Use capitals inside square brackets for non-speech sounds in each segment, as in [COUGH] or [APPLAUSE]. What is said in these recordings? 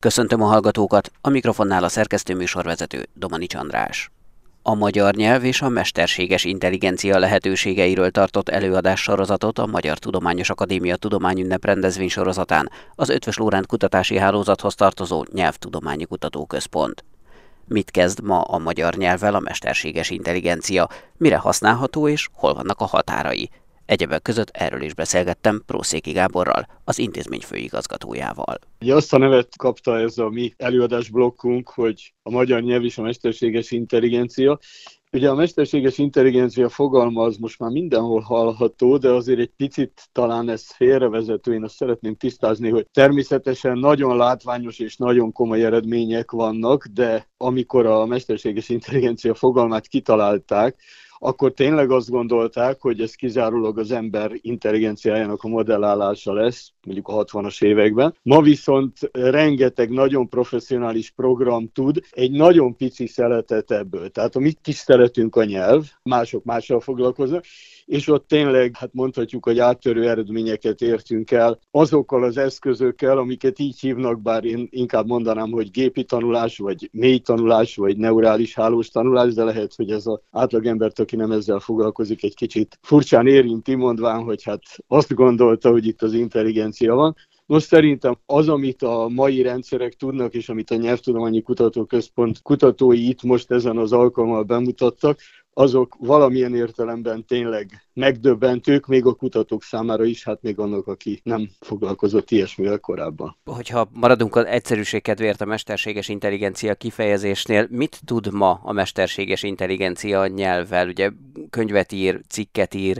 Köszöntöm a hallgatókat, a mikrofonnál a szerkesztő műsorvezető Domani Csandrás. A magyar nyelv és a mesterséges intelligencia lehetőségeiről tartott előadás sorozatot a Magyar Tudományos Akadémia Tudományünnep rendezvény sorozatán az Ötvös Lóránt Kutatási Hálózathoz tartozó Nyelvtudományi Kutatóközpont. Mit kezd ma a magyar nyelvvel a mesterséges intelligencia, mire használható és hol vannak a határai? Egyebek között erről is beszélgettem Prószéki Gáborral, az intézmény főigazgatójával. Ugye azt a nevet kapta ez a mi előadásblokkunk, hogy a magyar nyelv és a mesterséges intelligencia, Ugye a mesterséges intelligencia fogalma az most már mindenhol hallható, de azért egy picit talán ez félrevezető. Én azt szeretném tisztázni, hogy természetesen nagyon látványos és nagyon komoly eredmények vannak, de amikor a mesterséges intelligencia fogalmát kitalálták, akkor tényleg azt gondolták, hogy ez kizárólag az ember intelligenciájának a modellálása lesz, mondjuk a 60-as években. Ma viszont rengeteg nagyon professzionális program tud egy nagyon pici szeletet ebből. Tehát a mi kis szeretünk a nyelv, mások mással foglalkoznak, és ott tényleg, hát mondhatjuk, hogy áttörő eredményeket értünk el azokkal az eszközökkel, amiket így hívnak, bár én inkább mondanám, hogy gépi tanulás, vagy mély tanulás, vagy neurális hálós tanulás, de lehet, hogy ez az átlagembert, aki nem ezzel foglalkozik, egy kicsit furcsán érinti, mondván, hogy hát azt gondolta, hogy itt az intelligencia van. Nos, szerintem az, amit a mai rendszerek tudnak, és amit a Nyelvtudományi Kutatóközpont kutatói itt most ezen az alkalommal bemutattak, azok valamilyen értelemben tényleg megdöbbentők, még a kutatók számára is, hát még annak, aki nem foglalkozott ilyesmivel korábban. Hogyha maradunk az egyszerűség kedvéért a mesterséges intelligencia kifejezésnél, mit tud ma a mesterséges intelligencia nyelvvel? Ugye könyvet ír, cikket ír,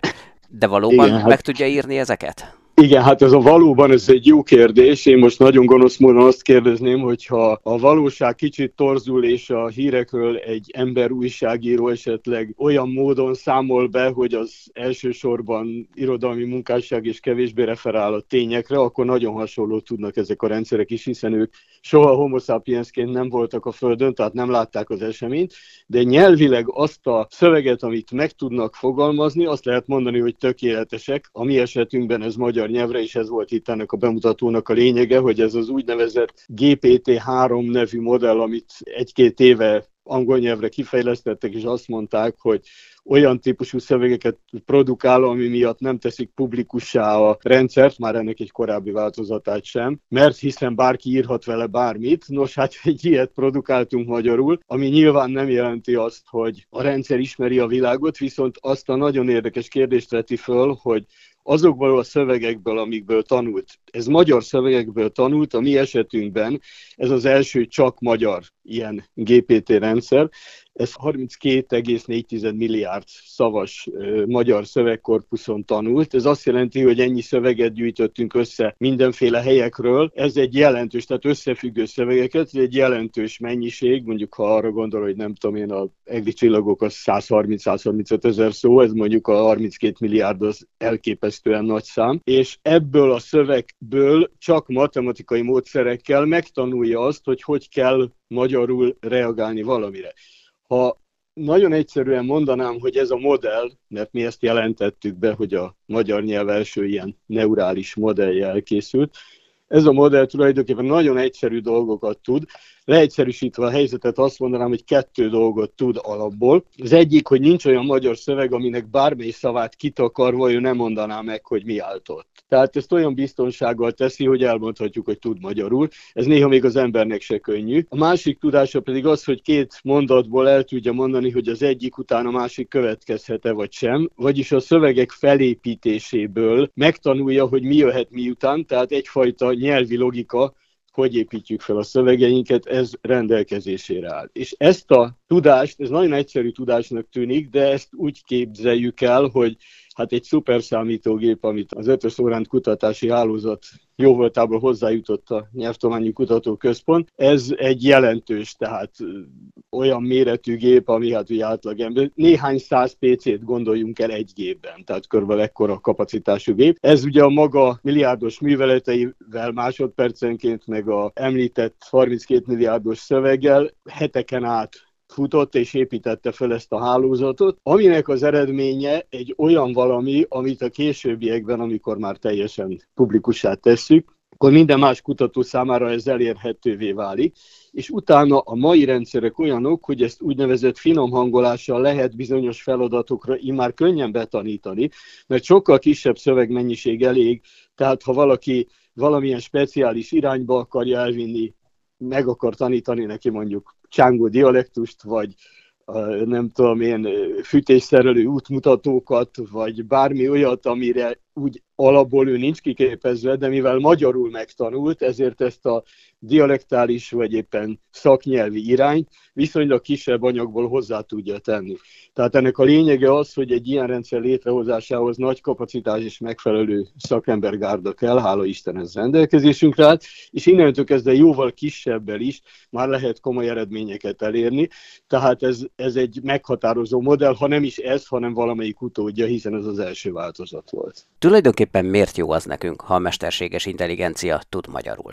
de valóban Igen, hát... meg tudja írni ezeket? Igen, hát ez a valóban ez egy jó kérdés. Én most nagyon gonosz módon azt kérdezném, hogyha a valóság kicsit torzul, és a hírekről egy ember újságíró esetleg olyan módon számol be, hogy az elsősorban irodalmi munkásság és kevésbé referál a tényekre, akkor nagyon hasonló tudnak ezek a rendszerek is, hiszen ők soha homo sapiensként nem voltak a Földön, tehát nem látták az eseményt, de nyelvileg azt a szöveget, amit meg tudnak fogalmazni, azt lehet mondani, hogy tökéletesek. A mi esetünkben ez magyar magyar nyelvre, és ez volt itt ennek a bemutatónak a lényege, hogy ez az úgynevezett GPT-3 nevű modell, amit egy-két éve angol nyelvre kifejlesztettek, és azt mondták, hogy olyan típusú szövegeket produkál, ami miatt nem teszik publikussá a rendszert, már ennek egy korábbi változatát sem, mert hiszen bárki írhat vele bármit. Nos, hát egy ilyet produkáltunk magyarul, ami nyilván nem jelenti azt, hogy a rendszer ismeri a világot, viszont azt a nagyon érdekes kérdést veti föl, hogy azokból a szövegekből, amikből tanult. Ez magyar szövegekből tanult, a mi esetünkben ez az első csak magyar ilyen GPT rendszer, ez 32,4 milliárd szavas magyar szövegkorpuszon tanult. Ez azt jelenti, hogy ennyi szöveget gyűjtöttünk össze mindenféle helyekről. Ez egy jelentős, tehát összefüggő szövegeket, ez egy jelentős mennyiség, mondjuk ha arra gondol, hogy nem tudom én, a egri csillagok az 130-135 ezer szó, ez mondjuk a 32 milliárd az elképesztően nagy szám, és ebből a szövegből csak matematikai módszerekkel megtanulja azt, hogy hogy kell magyarul reagálni valamire. Ha nagyon egyszerűen mondanám, hogy ez a modell, mert mi ezt jelentettük be, hogy a magyar nyelv első ilyen neurális modellje elkészült, ez a modell tulajdonképpen nagyon egyszerű dolgokat tud, leegyszerűsítve a helyzetet azt mondanám, hogy kettő dolgot tud alapból. Az egyik, hogy nincs olyan magyar szöveg, aminek bármely szavát kitakarva ő nem mondaná meg, hogy mi áltott. Tehát ezt olyan biztonsággal teszi, hogy elmondhatjuk, hogy tud magyarul. Ez néha még az embernek se könnyű. A másik tudása pedig az, hogy két mondatból el tudja mondani, hogy az egyik után a másik következhet-e vagy sem. Vagyis a szövegek felépítéséből megtanulja, hogy mi jöhet miután, tehát egyfajta nyelvi logika, hogy építjük fel a szövegeinket, ez rendelkezésére áll. És ezt a tudást, ez nagyon egyszerű tudásnak tűnik, de ezt úgy képzeljük el, hogy hát egy szuperszámítógép, amit az ötös órán kutatási hálózat jó voltából hozzájutott a Nyelvtudományi Kutatóközpont. Ez egy jelentős, tehát olyan méretű gép, ami hát ugye átlagember. Néhány száz PC-t gondoljunk el egy gépben, tehát körülbelül ekkora kapacitású gép. Ez ugye a maga milliárdos műveleteivel másodpercenként, meg a említett 32 milliárdos szöveggel heteken át futott és építette fel ezt a hálózatot, aminek az eredménye egy olyan valami, amit a későbbiekben, amikor már teljesen publikussá tesszük, akkor minden más kutató számára ez elérhetővé válik, és utána a mai rendszerek olyanok, hogy ezt úgynevezett finom hangolással lehet bizonyos feladatokra immár könnyen betanítani, mert sokkal kisebb szövegmennyiség elég, tehát ha valaki valamilyen speciális irányba akarja elvinni, meg akar tanítani neki mondjuk csángó dialektust, vagy nem tudom én, fűtésszerelő útmutatókat, vagy bármi olyat, amire úgy alapból ő nincs kiképezve, de mivel magyarul megtanult, ezért ezt a dialektális vagy éppen szaknyelvi irányt viszonylag kisebb anyagból hozzá tudja tenni. Tehát ennek a lényege az, hogy egy ilyen rendszer létrehozásához nagy kapacitás és megfelelő szakembergárda kell, hála Isten ez rendelkezésünkre állt, és innentől kezdve jóval kisebbel is már lehet komoly eredményeket elérni. Tehát ez, ez egy meghatározó modell, ha nem is ez, hanem valamelyik utódja, hiszen ez az első változat volt. Tulajdonképpen miért jó az nekünk, ha a mesterséges intelligencia tud magyarul?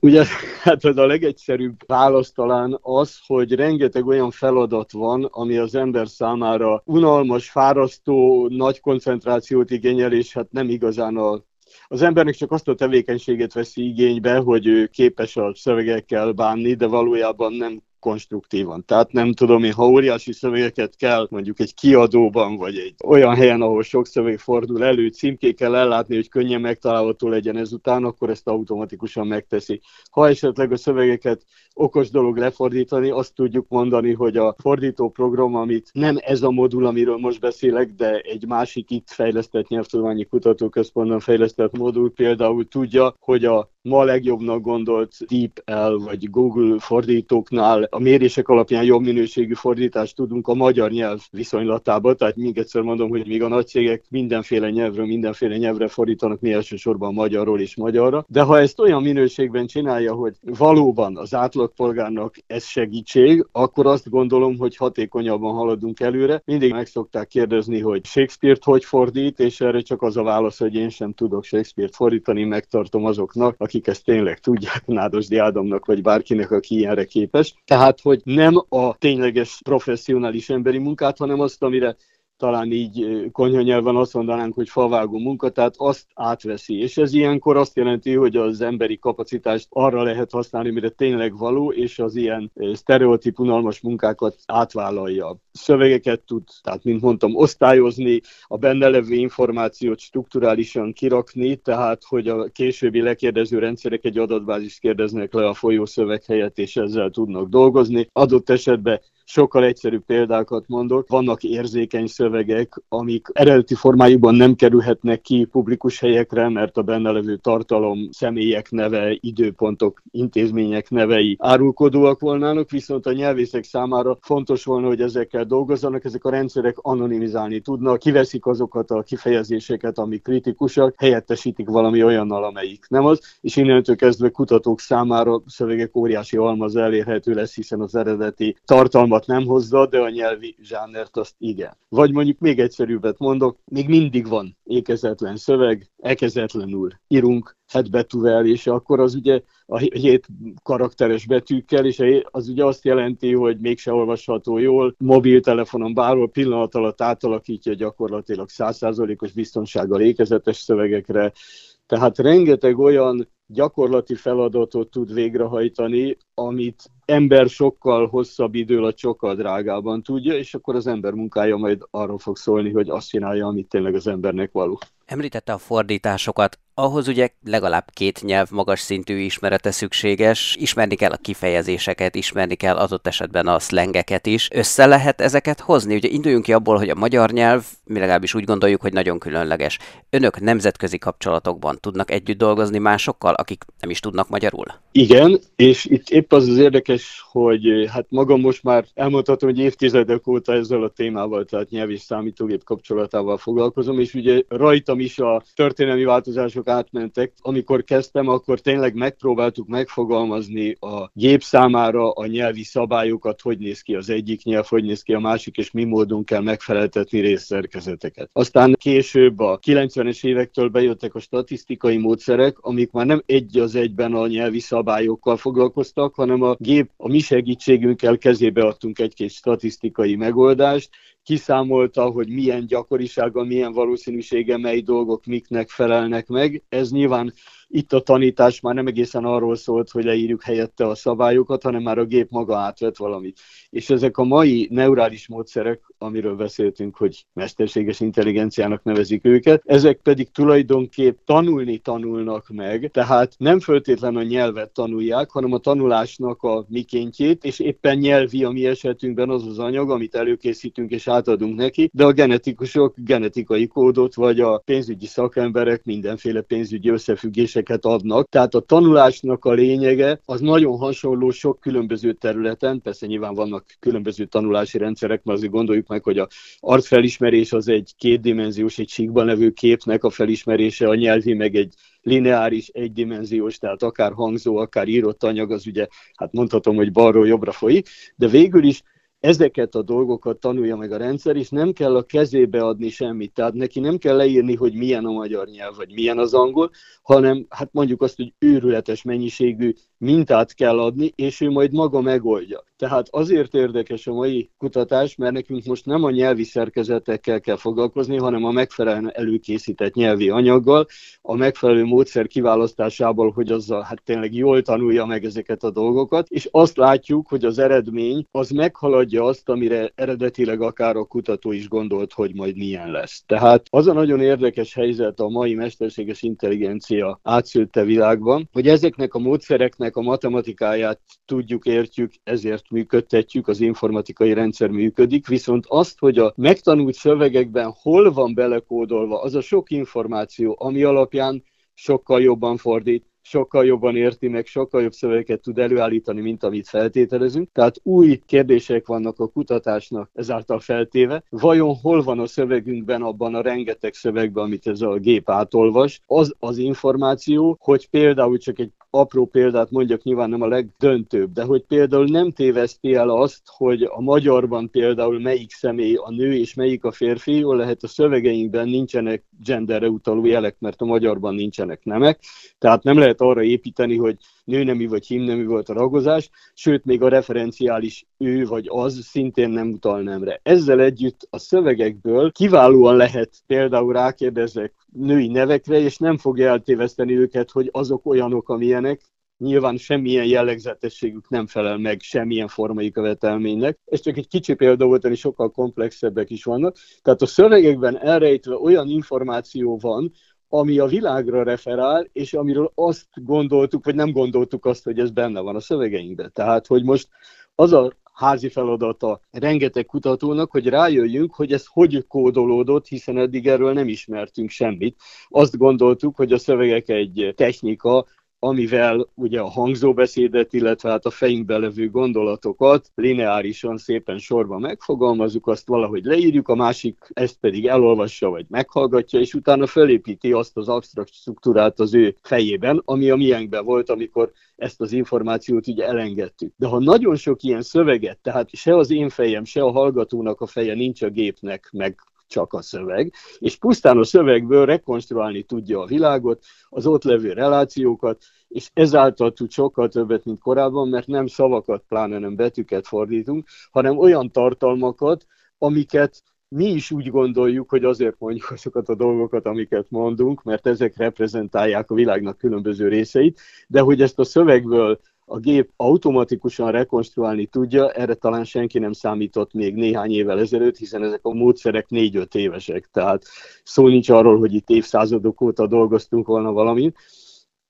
Ugye, hát az a legegyszerűbb válasz talán az, hogy rengeteg olyan feladat van, ami az ember számára unalmas, fárasztó, nagy koncentrációt igényel, és hát nem igazán a az embernek csak azt a tevékenységet veszi igénybe, hogy ő képes a szövegekkel bánni, de valójában nem konstruktívan. Tehát nem tudom én, ha óriási szövegeket kell mondjuk egy kiadóban, vagy egy olyan helyen, ahol sok szöveg fordul elő, címkékkel ellátni, hogy könnyen megtalálható legyen ezután, akkor ezt automatikusan megteszi. Ha esetleg a szövegeket okos dolog lefordítani, azt tudjuk mondani, hogy a fordító program, amit nem ez a modul, amiről most beszélek, de egy másik itt fejlesztett nyelvtudományi kutatóközpontban fejlesztett modul például tudja, hogy a ma legjobbnak gondolt DeepL vagy Google fordítóknál a mérések alapján jobb minőségű fordítást tudunk a magyar nyelv viszonylatában, tehát még egyszer mondom, hogy még a nagy cégek mindenféle nyelvről, mindenféle nyelvre fordítanak, mi elsősorban magyarról és magyarra, de ha ezt olyan minőségben csinálja, hogy valóban az átlagpolgárnak ez segítség, akkor azt gondolom, hogy hatékonyabban haladunk előre. Mindig meg szokták kérdezni, hogy Shakespeare-t hogy fordít, és erre csak az a válasz, hogy én sem tudok Shakespeare-t fordítani, megtartom azoknak, akik ezt tényleg tudják, Nádosdi Ádomnak, vagy bárkinek, aki ilyenre képes. Tehát, hogy nem a tényleges professzionális emberi munkát, hanem azt, amire talán így konyhanyelven azt mondanánk, hogy favágó munka, tehát azt átveszi. És ez ilyenkor azt jelenti, hogy az emberi kapacitást arra lehet használni, mire tényleg való, és az ilyen sztereotíp unalmas munkákat átvállalja. Szövegeket tud, tehát mint mondtam, osztályozni, a benne levő információt strukturálisan kirakni, tehát hogy a későbbi lekérdező rendszerek egy adatbázist kérdeznek le a folyószöveg helyett, és ezzel tudnak dolgozni. Adott esetben sokkal egyszerűbb példákat mondok. Vannak érzékeny szövegek, amik eredeti formájukban nem kerülhetnek ki publikus helyekre, mert a benne levő tartalom, személyek neve, időpontok, intézmények nevei árulkodóak volnának, viszont a nyelvészek számára fontos volna, hogy ezekkel dolgozzanak, ezek a rendszerek anonimizálni tudnak, kiveszik azokat a kifejezéseket, amik kritikusak, helyettesítik valami olyannal, amelyik nem az, és innentől kezdve kutatók számára szövegek óriási almaz elérhető lesz, hiszen az eredeti tartalma tartalmat nem hozza, de a nyelvi zsánert azt igen. Vagy mondjuk még egyszerűbbet mondok, még mindig van ékezetlen szöveg, ekezetlenül írunk het betűvel, és akkor az ugye a hét karakteres betűkkel, és az ugye azt jelenti, hogy mégse olvasható jól, mobiltelefonon bárhol pillanat alatt átalakítja gyakorlatilag százszázalékos biztonsággal ékezetes szövegekre, tehát rengeteg olyan gyakorlati feladatot tud végrehajtani, amit ember sokkal hosszabb idő alatt sokkal drágában tudja, és akkor az ember munkája majd arról fog szólni, hogy azt csinálja, amit tényleg az embernek való. Említette a fordításokat. Ahhoz ugye legalább két nyelv magas szintű ismerete szükséges, ismerni kell a kifejezéseket, ismerni kell adott esetben a szlengeket is. Össze lehet ezeket hozni? Ugye induljunk ki abból, hogy a magyar nyelv, mi legalábbis úgy gondoljuk, hogy nagyon különleges. Önök nemzetközi kapcsolatokban tudnak együtt dolgozni másokkal, akik nem is tudnak magyarul? Igen, és itt épp az az érdekes, hogy hát magam most már elmondhatom, hogy évtizedek óta ezzel a témával, tehát nyelv és számítógép kapcsolatával foglalkozom, és ugye rajtam is a történelmi változások átmentek. Amikor kezdtem, akkor tényleg megpróbáltuk megfogalmazni a gép számára a nyelvi szabályokat, hogy néz ki az egyik nyelv, hogy néz ki a másik, és mi módon kell megfeleltetni részszerkezeteket. Aztán később a 90-es évektől bejöttek a statisztikai módszerek, amik már nem egy az egyben a nyelvi szabályokkal foglalkoztak, hanem a gép a mi segítségünkkel kezébe adtunk egy-két statisztikai megoldást, kiszámolta, hogy milyen gyakorisága, milyen valószínűsége, mely dolgok miknek felelnek meg. Ez nyilván itt a tanítás már nem egészen arról szólt, hogy leírjuk helyette a szabályokat, hanem már a gép maga átvett valamit. És ezek a mai neurális módszerek, amiről beszéltünk, hogy mesterséges intelligenciának nevezik őket, ezek pedig tulajdonképp tanulni tanulnak meg, tehát nem föltétlenül a nyelvet tanulják, hanem a tanulásnak a mikéntjét, és éppen nyelvi a mi esetünkben az az anyag, amit előkészítünk és átadunk neki, de a genetikusok genetikai kódot, vagy a pénzügyi szakemberek mindenféle pénzügyi összefüggéseket adnak. Tehát a tanulásnak a lényege az nagyon hasonló sok különböző területen, persze nyilván vannak különböző tanulási rendszerek, mert azért gondoljuk meg, hogy a arcfelismerés az egy kétdimenziós, egy síkban levő képnek a felismerése, a nyelvi meg egy lineáris, egydimenziós, tehát akár hangzó, akár írott anyag, az ugye, hát mondhatom, hogy balról jobbra folyik, de végül is ezeket a dolgokat tanulja meg a rendszer, és nem kell a kezébe adni semmit. Tehát neki nem kell leírni, hogy milyen a magyar nyelv, vagy milyen az angol, hanem hát mondjuk azt, hogy őrületes mennyiségű mintát kell adni, és ő majd maga megoldja. Tehát azért érdekes a mai kutatás, mert nekünk most nem a nyelvi szerkezetekkel kell foglalkozni, hanem a megfelelően előkészített nyelvi anyaggal, a megfelelő módszer kiválasztásából, hogy azzal hát tényleg jól tanulja meg ezeket a dolgokat, és azt látjuk, hogy az eredmény az meghaladja azt, amire eredetileg akár a kutató is gondolt, hogy majd milyen lesz. Tehát az a nagyon érdekes helyzet a mai mesterséges intelligencia átszülte világban, hogy ezeknek a módszereknek a matematikáját tudjuk, értjük, ezért működtetjük, az informatikai rendszer működik, viszont azt, hogy a megtanult szövegekben hol van belekódolva az a sok információ, ami alapján sokkal jobban fordít, sokkal jobban érti meg, sokkal jobb szövegeket tud előállítani, mint amit feltételezünk. Tehát új kérdések vannak a kutatásnak ezáltal feltéve. Vajon hol van a szövegünkben, abban a rengeteg szövegben, amit ez a gép átolvas, az az információ, hogy például csak egy apró példát mondjak, nyilván nem a legdöntőbb, de hogy például nem téveszti el azt, hogy a magyarban például melyik személy a nő és melyik a férfi, jól lehet a szövegeinkben nincsenek genderre utaló jelek, mert a magyarban nincsenek nemek, tehát nem lehet arra építeni, hogy nőnemű vagy himnemű volt a ragozás, sőt még a referenciális ő vagy az szintén nem utal nemre. Ezzel együtt a szövegekből kiválóan lehet például rákérdezek női nevekre, és nem fogja eltéveszteni őket, hogy azok olyanok, amilyenek, nyilván semmilyen jellegzetességük nem felel meg semmilyen formai követelménynek. Ez csak egy kicsi példa volt, sokkal komplexebbek is vannak. Tehát a szövegekben elrejtve olyan információ van, ami a világra referál, és amiről azt gondoltuk, vagy nem gondoltuk azt, hogy ez benne van a szövegeinkben. Tehát, hogy most az a házi feladata rengeteg kutatónak, hogy rájöjjünk, hogy ez hogy kódolódott, hiszen eddig erről nem ismertünk semmit. Azt gondoltuk, hogy a szövegek egy technika, amivel ugye a hangzóbeszédet, illetve hát a fejünkbe levő gondolatokat lineárisan szépen sorba megfogalmazunk, azt valahogy leírjuk, a másik ezt pedig elolvassa vagy meghallgatja, és utána felépíti azt az absztrakt struktúrát az ő fejében, ami a miénkben volt, amikor ezt az információt ugye elengedtük. De ha nagyon sok ilyen szöveget, tehát se az én fejem, se a hallgatónak a feje nincs a gépnek, meg csak a szöveg, és pusztán a szövegből rekonstruálni tudja a világot, az ott levő relációkat, és ezáltal tud sokkal többet, mint korábban, mert nem szavakat, pláne nem betűket fordítunk, hanem olyan tartalmakat, amiket mi is úgy gondoljuk, hogy azért mondjuk azokat a dolgokat, amiket mondunk, mert ezek reprezentálják a világnak különböző részeit, de hogy ezt a szövegből a gép automatikusan rekonstruálni tudja, erre talán senki nem számított még néhány évvel ezelőtt, hiszen ezek a módszerek négy-öt évesek, tehát szó nincs arról, hogy itt évszázadok óta dolgoztunk volna valamin.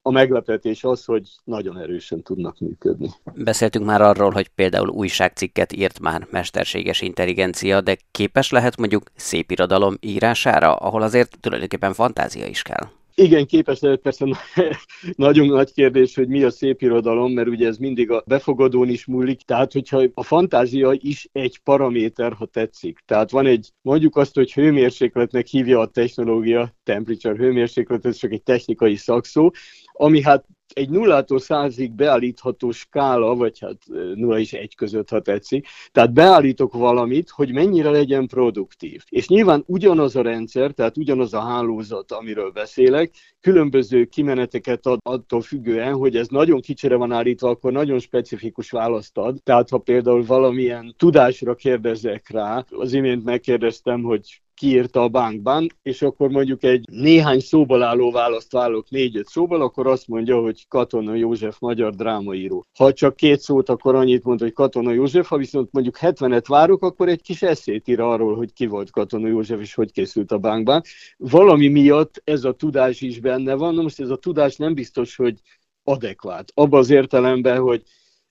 A meglepetés az, hogy nagyon erősen tudnak működni. Beszéltünk már arról, hogy például újságcikket írt már mesterséges intelligencia, de képes lehet mondjuk szép irodalom írására, ahol azért tulajdonképpen fantázia is kell. Igen, képes lehet persze [LAUGHS] nagyon nagy kérdés, hogy mi a szép irodalom, mert ugye ez mindig a befogadón is múlik. Tehát, hogyha a fantázia is egy paraméter, ha tetszik. Tehát van egy, mondjuk azt, hogy hőmérsékletnek hívja a technológia, temperature hőmérséklet, ez csak egy technikai szakszó, ami hát egy nullától százig beállítható skála, vagy hát nulla és egy között, ha tetszik. Tehát beállítok valamit, hogy mennyire legyen produktív. És nyilván ugyanaz a rendszer, tehát ugyanaz a hálózat, amiről beszélek, különböző kimeneteket ad attól függően, hogy ez nagyon kicsire van állítva, akkor nagyon specifikus választ ad. Tehát ha például valamilyen tudásra kérdezek rá, az imént megkérdeztem, hogy kiírta a bankban, és akkor mondjuk egy néhány szóból álló választ válok négy-öt szóból, akkor azt mondja, hogy Katona József magyar drámaíró. Ha csak két szót, akkor annyit mond, hogy Katona József, ha viszont mondjuk 70-et várok, akkor egy kis eszét ír arról, hogy ki volt Katona József, és hogy készült a bankban. Valami miatt ez a tudás is benne van, na most ez a tudás nem biztos, hogy adekvát. Abban az értelemben, hogy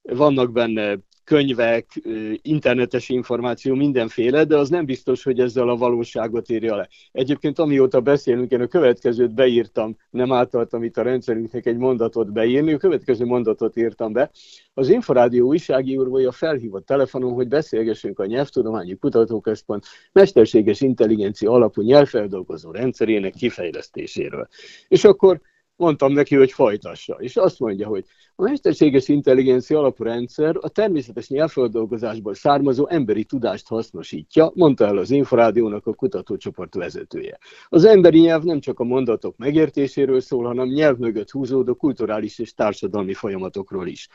vannak benne könyvek, internetes információ, mindenféle, de az nem biztos, hogy ezzel a valóságot írja le. Egyébként amióta beszélünk, én a következőt beírtam, nem általtam itt a rendszerünknek egy mondatot beírni, a következő mondatot írtam be. Az Inforádió újságírója felhívott telefonon, hogy beszélgessünk a Nyelvtudományi Kutatóközpont mesterséges intelligencia alapú nyelvfeldolgozó rendszerének kifejlesztéséről. És akkor mondtam neki, hogy folytassa. És azt mondja, hogy a mesterséges intelligencia alapú rendszer a természetes nyelvfeldolgozásból származó emberi tudást hasznosítja, mondta el az Inforádiónak a kutatócsoport vezetője. Az emberi nyelv nem csak a mondatok megértéséről szól, hanem nyelv mögött húzódó kulturális és társadalmi folyamatokról is.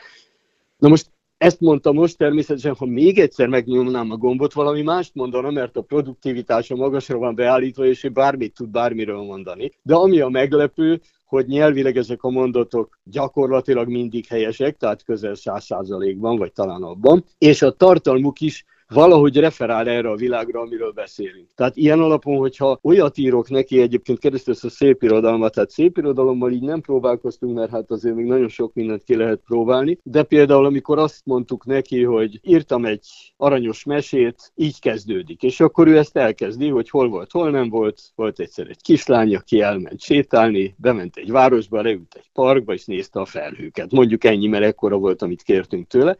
Na most ezt mondta most, természetesen, ha még egyszer megnyomnám a gombot, valami mást mondana, mert a produktivitása magasra van beállítva, és ő bármit tud bármiről mondani. De ami a meglepő, hogy nyelvileg ezek a mondatok gyakorlatilag mindig helyesek, tehát közel száz százalékban, vagy talán abban, és a tartalmuk is valahogy referál erre a világra, amiről beszélünk. Tehát ilyen alapon, hogyha olyat írok neki, egyébként keresztül a szép irodalmat, tehát szép irodalommal így nem próbálkoztunk, mert hát azért még nagyon sok mindent ki lehet próbálni, de például amikor azt mondtuk neki, hogy írtam egy aranyos mesét, így kezdődik, és akkor ő ezt elkezdi, hogy hol volt, hol nem volt, volt egyszer egy kislány, aki elment sétálni, bement egy városba, leült egy parkba, és nézte a felhőket. Mondjuk ennyi, mert ekkora volt, amit kértünk tőle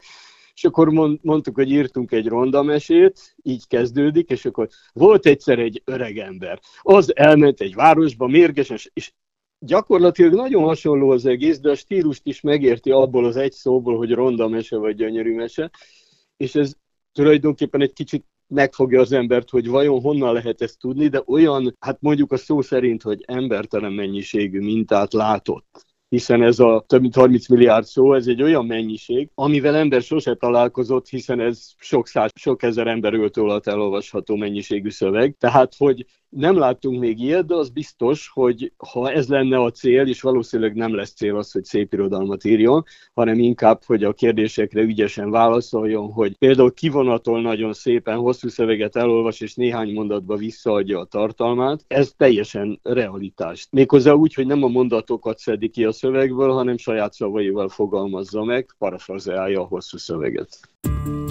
és akkor mondtuk, hogy írtunk egy rondamesét, így kezdődik, és akkor volt egyszer egy öreg ember. Az elment egy városba mérgesen, és gyakorlatilag nagyon hasonló az egész, de a stílust is megérti abból az egy szóból, hogy ronda mese vagy gyönyörű mese, és ez tulajdonképpen egy kicsit megfogja az embert, hogy vajon honnan lehet ezt tudni, de olyan, hát mondjuk a szó szerint, hogy embertelen mennyiségű mintát látott hiszen ez a több mint 30 milliárd szó, ez egy olyan mennyiség, amivel ember sose találkozott, hiszen ez sok száz, sok ezer ember öltő alatt elolvasható mennyiségű szöveg. Tehát, hogy nem láttunk még ilyet, de az biztos, hogy ha ez lenne a cél, és valószínűleg nem lesz cél az, hogy szép irodalmat írjon, hanem inkább, hogy a kérdésekre ügyesen válaszoljon, hogy például kivonatol nagyon szépen, hosszú szöveget elolvas, és néhány mondatba visszaadja a tartalmát, ez teljesen realitás. Méghozzá úgy, hogy nem a mondatokat szedi ki a szövegből, hanem saját szavaival fogalmazza meg, parafrazeálja a hosszú szöveget.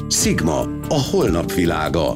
Sigma, a holnap világa.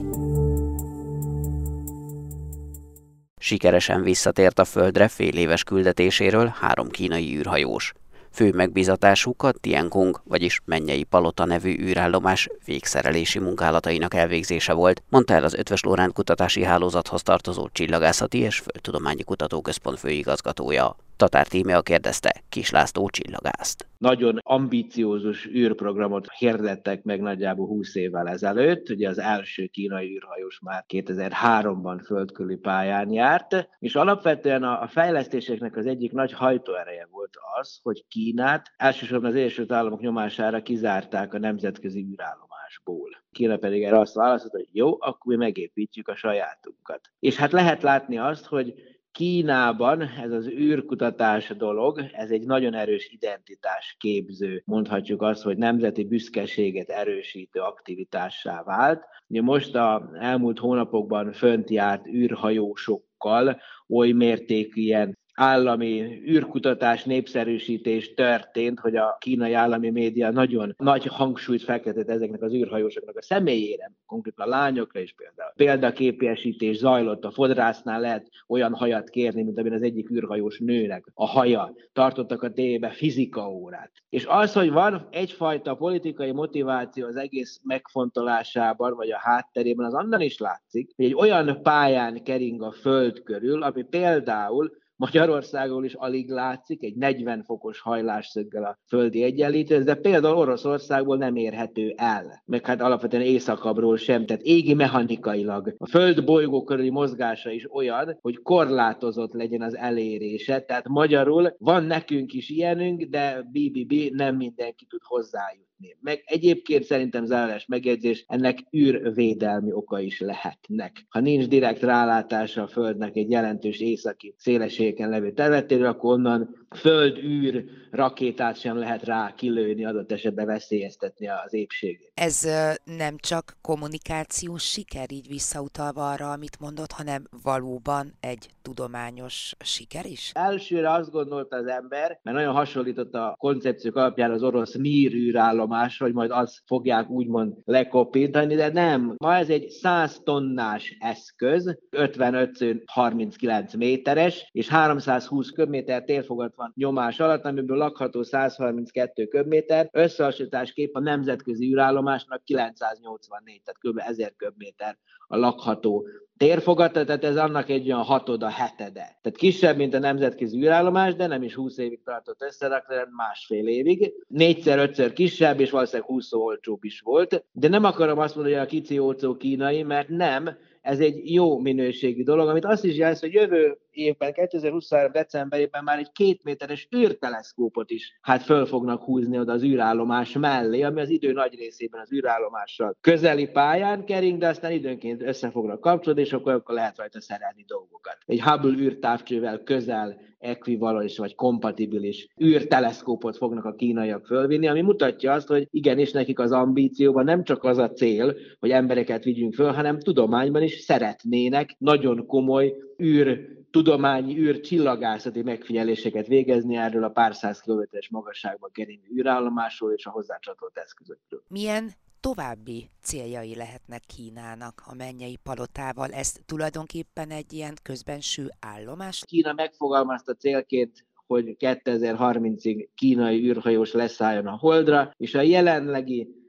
Sikeresen visszatért a Földre fél éves küldetéséről három kínai űrhajós. Fő megbízatásuk a Tiangong, vagyis Mennyei Palota nevű űrállomás végszerelési munkálatainak elvégzése volt, mondta el az Ötvös Lórán kutatási hálózathoz tartozó Csillagászati és Földtudományi Kutatóközpont főigazgatója. Tatár Tímea kérdezte Kis László csillagászt. Nagyon ambíciózus űrprogramot hirdettek meg nagyjából 20 évvel ezelőtt. Ugye az első kínai űrhajós már 2003-ban földközi pályán járt, és alapvetően a fejlesztéseknek az egyik nagy hajtóereje volt az, hogy Kínát elsősorban az Egyesült Államok nyomására kizárták a nemzetközi űrállomásból. Kína pedig erre azt válaszolt, hogy jó, akkor mi megépítjük a sajátunkat. És hát lehet látni azt, hogy Kínában ez az űrkutatás dolog, ez egy nagyon erős identitás képző, mondhatjuk azt, hogy nemzeti büszkeséget erősítő aktivitássá vált. Ugye most a elmúlt hónapokban fönt járt űrhajósokkal oly mértékű ilyen állami űrkutatás, népszerűsítés történt, hogy a kínai állami média nagyon nagy hangsúlyt fektetett ezeknek az űrhajósoknak a személyére, konkrétan a lányokra is például. Példaképiesítés zajlott, a fodrásznál lehet olyan hajat kérni, mint amilyen az egyik űrhajós nőnek a haja. Tartottak a tévébe fizika órát. És az, hogy van egyfajta politikai motiváció az egész megfontolásában, vagy a hátterében, az annan is látszik, hogy egy olyan pályán kering a föld körül, ami például Magyarországon is alig látszik, egy 40 fokos hajlásszöggel a földi egyenlítő, de például Oroszországból nem érhető el, meg hát alapvetően északabbról sem, tehát égi mechanikailag a föld bolygó körüli mozgása is olyan, hogy korlátozott legyen az elérése, tehát magyarul van nekünk is ilyenünk, de BBB nem mindenki tud hozzájutni. Kötni. Meg egyébként szerintem zárójeles megjegyzés, ennek űrvédelmi oka is lehetnek. Ha nincs direkt rálátása a Földnek egy jelentős északi szélességeken levő területéről, akkor onnan föld-űr rakétát sem lehet rá kilőni, adott esetben veszélyeztetni az épségét. Ez nem csak kommunikációs siker, így visszautalva arra, amit mondott, hanem valóban egy tudományos siker is? Elsőre azt gondolta az ember, mert nagyon hasonlított a koncepciók alapján az orosz Mir űrállomás, hogy majd azt fogják úgymond lekopintani, de nem. Ma ez egy 100 tonnás eszköz, 55 39 méteres, és 320 köbméter térfogat van nyomás alatt, amiből lakható 132 köbméter, összehasonlításképp a nemzetközi űrállomásnak 984, tehát kb. 1000 köbméter a lakható térfogata, tehát ez annak egy olyan hatoda, hetede. Tehát kisebb, mint a nemzetközi űrállomás, de nem is 20 évig tartott összerakni, hanem másfél évig. Négyszer, ötször kisebb, és valószínűleg 20 olcsóbb is volt. De nem akarom azt mondani, hogy a kicsi olcsó kínai, mert nem, ez egy jó minőségi dolog, amit azt is jelz, hogy jövő évben, 2023. decemberében már egy két méteres űrteleszkópot is hát föl fognak húzni oda az űrállomás mellé, ami az idő nagy részében az űrállomással közeli pályán kering, de aztán időnként össze fognak kapcsolódni, és akkor, akkor lehet rajta szerelni dolgokat. Egy Hubble űrtávcsővel közel ekvivalens vagy kompatibilis űrteleszkópot fognak a kínaiak fölvinni, ami mutatja azt, hogy igenis nekik az ambícióban nem csak az a cél, hogy embereket vigyünk föl, hanem tudományban is szeretnének nagyon komoly űr tudományi űr csillagászati megfigyeléseket végezni erről a pár száz kilométeres magasságban keringő űrállomásról és a hozzácsatolt eszközökről. Milyen további céljai lehetnek Kínának a mennyei palotával? Ez tulajdonképpen egy ilyen közbenső állomás? Kína megfogalmazta célként hogy 2030-ig kínai űrhajós leszálljon a Holdra, és a jelenlegi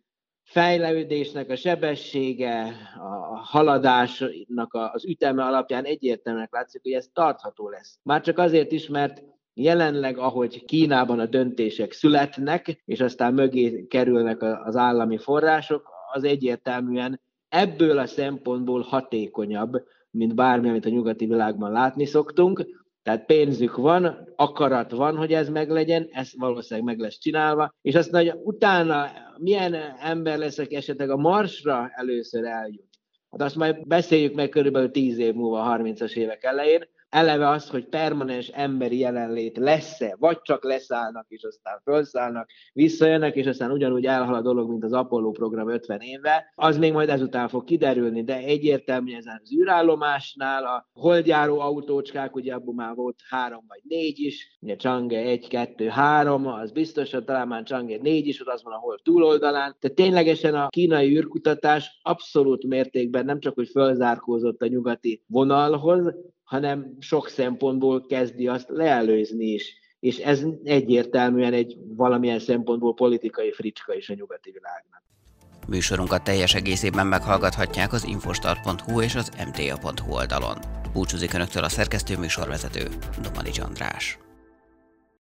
fejlődésnek a sebessége, a haladásnak az üteme alapján egyértelműen látszik, hogy ez tartható lesz. Már csak azért is, mert jelenleg, ahogy Kínában a döntések születnek, és aztán mögé kerülnek az állami források, az egyértelműen ebből a szempontból hatékonyabb, mint bármi, amit a nyugati világban látni szoktunk. Tehát pénzük van, akarat van, hogy ez meglegyen, ez valószínűleg meg lesz csinálva, és azt hogy utána milyen ember leszek esetleg a Marsra először eljut. Hát azt majd beszéljük meg körülbelül 10 év múlva, 30-as évek elején, eleve az, hogy permanens emberi jelenlét lesz-e, vagy csak leszállnak, és aztán felszállnak, visszajönnek, és aztán ugyanúgy elhal a dolog, mint az Apollo program 50 éve, az még majd ezután fog kiderülni, de egyértelmű ezen az űrállomásnál a holdjáró autócskák, ugye abban már volt három vagy négy is, ugye Chang'e 1, 2, 3, az biztos, hogy talán már Chang'e 4 is, ott az van a hold túloldalán. Tehát ténylegesen a kínai űrkutatás abszolút mértékben nem csak, hogy fölzárkózott a nyugati vonalhoz, hanem sok szempontból kezdi azt leelőzni is. És ez egyértelműen egy valamilyen szempontból politikai fricska is a nyugati világnak. Műsorunkat teljes egészében meghallgathatják az infostart.hu és az mta.hu oldalon. Búcsúzik Önöktől a szerkesztő műsorvezető, Domanics András.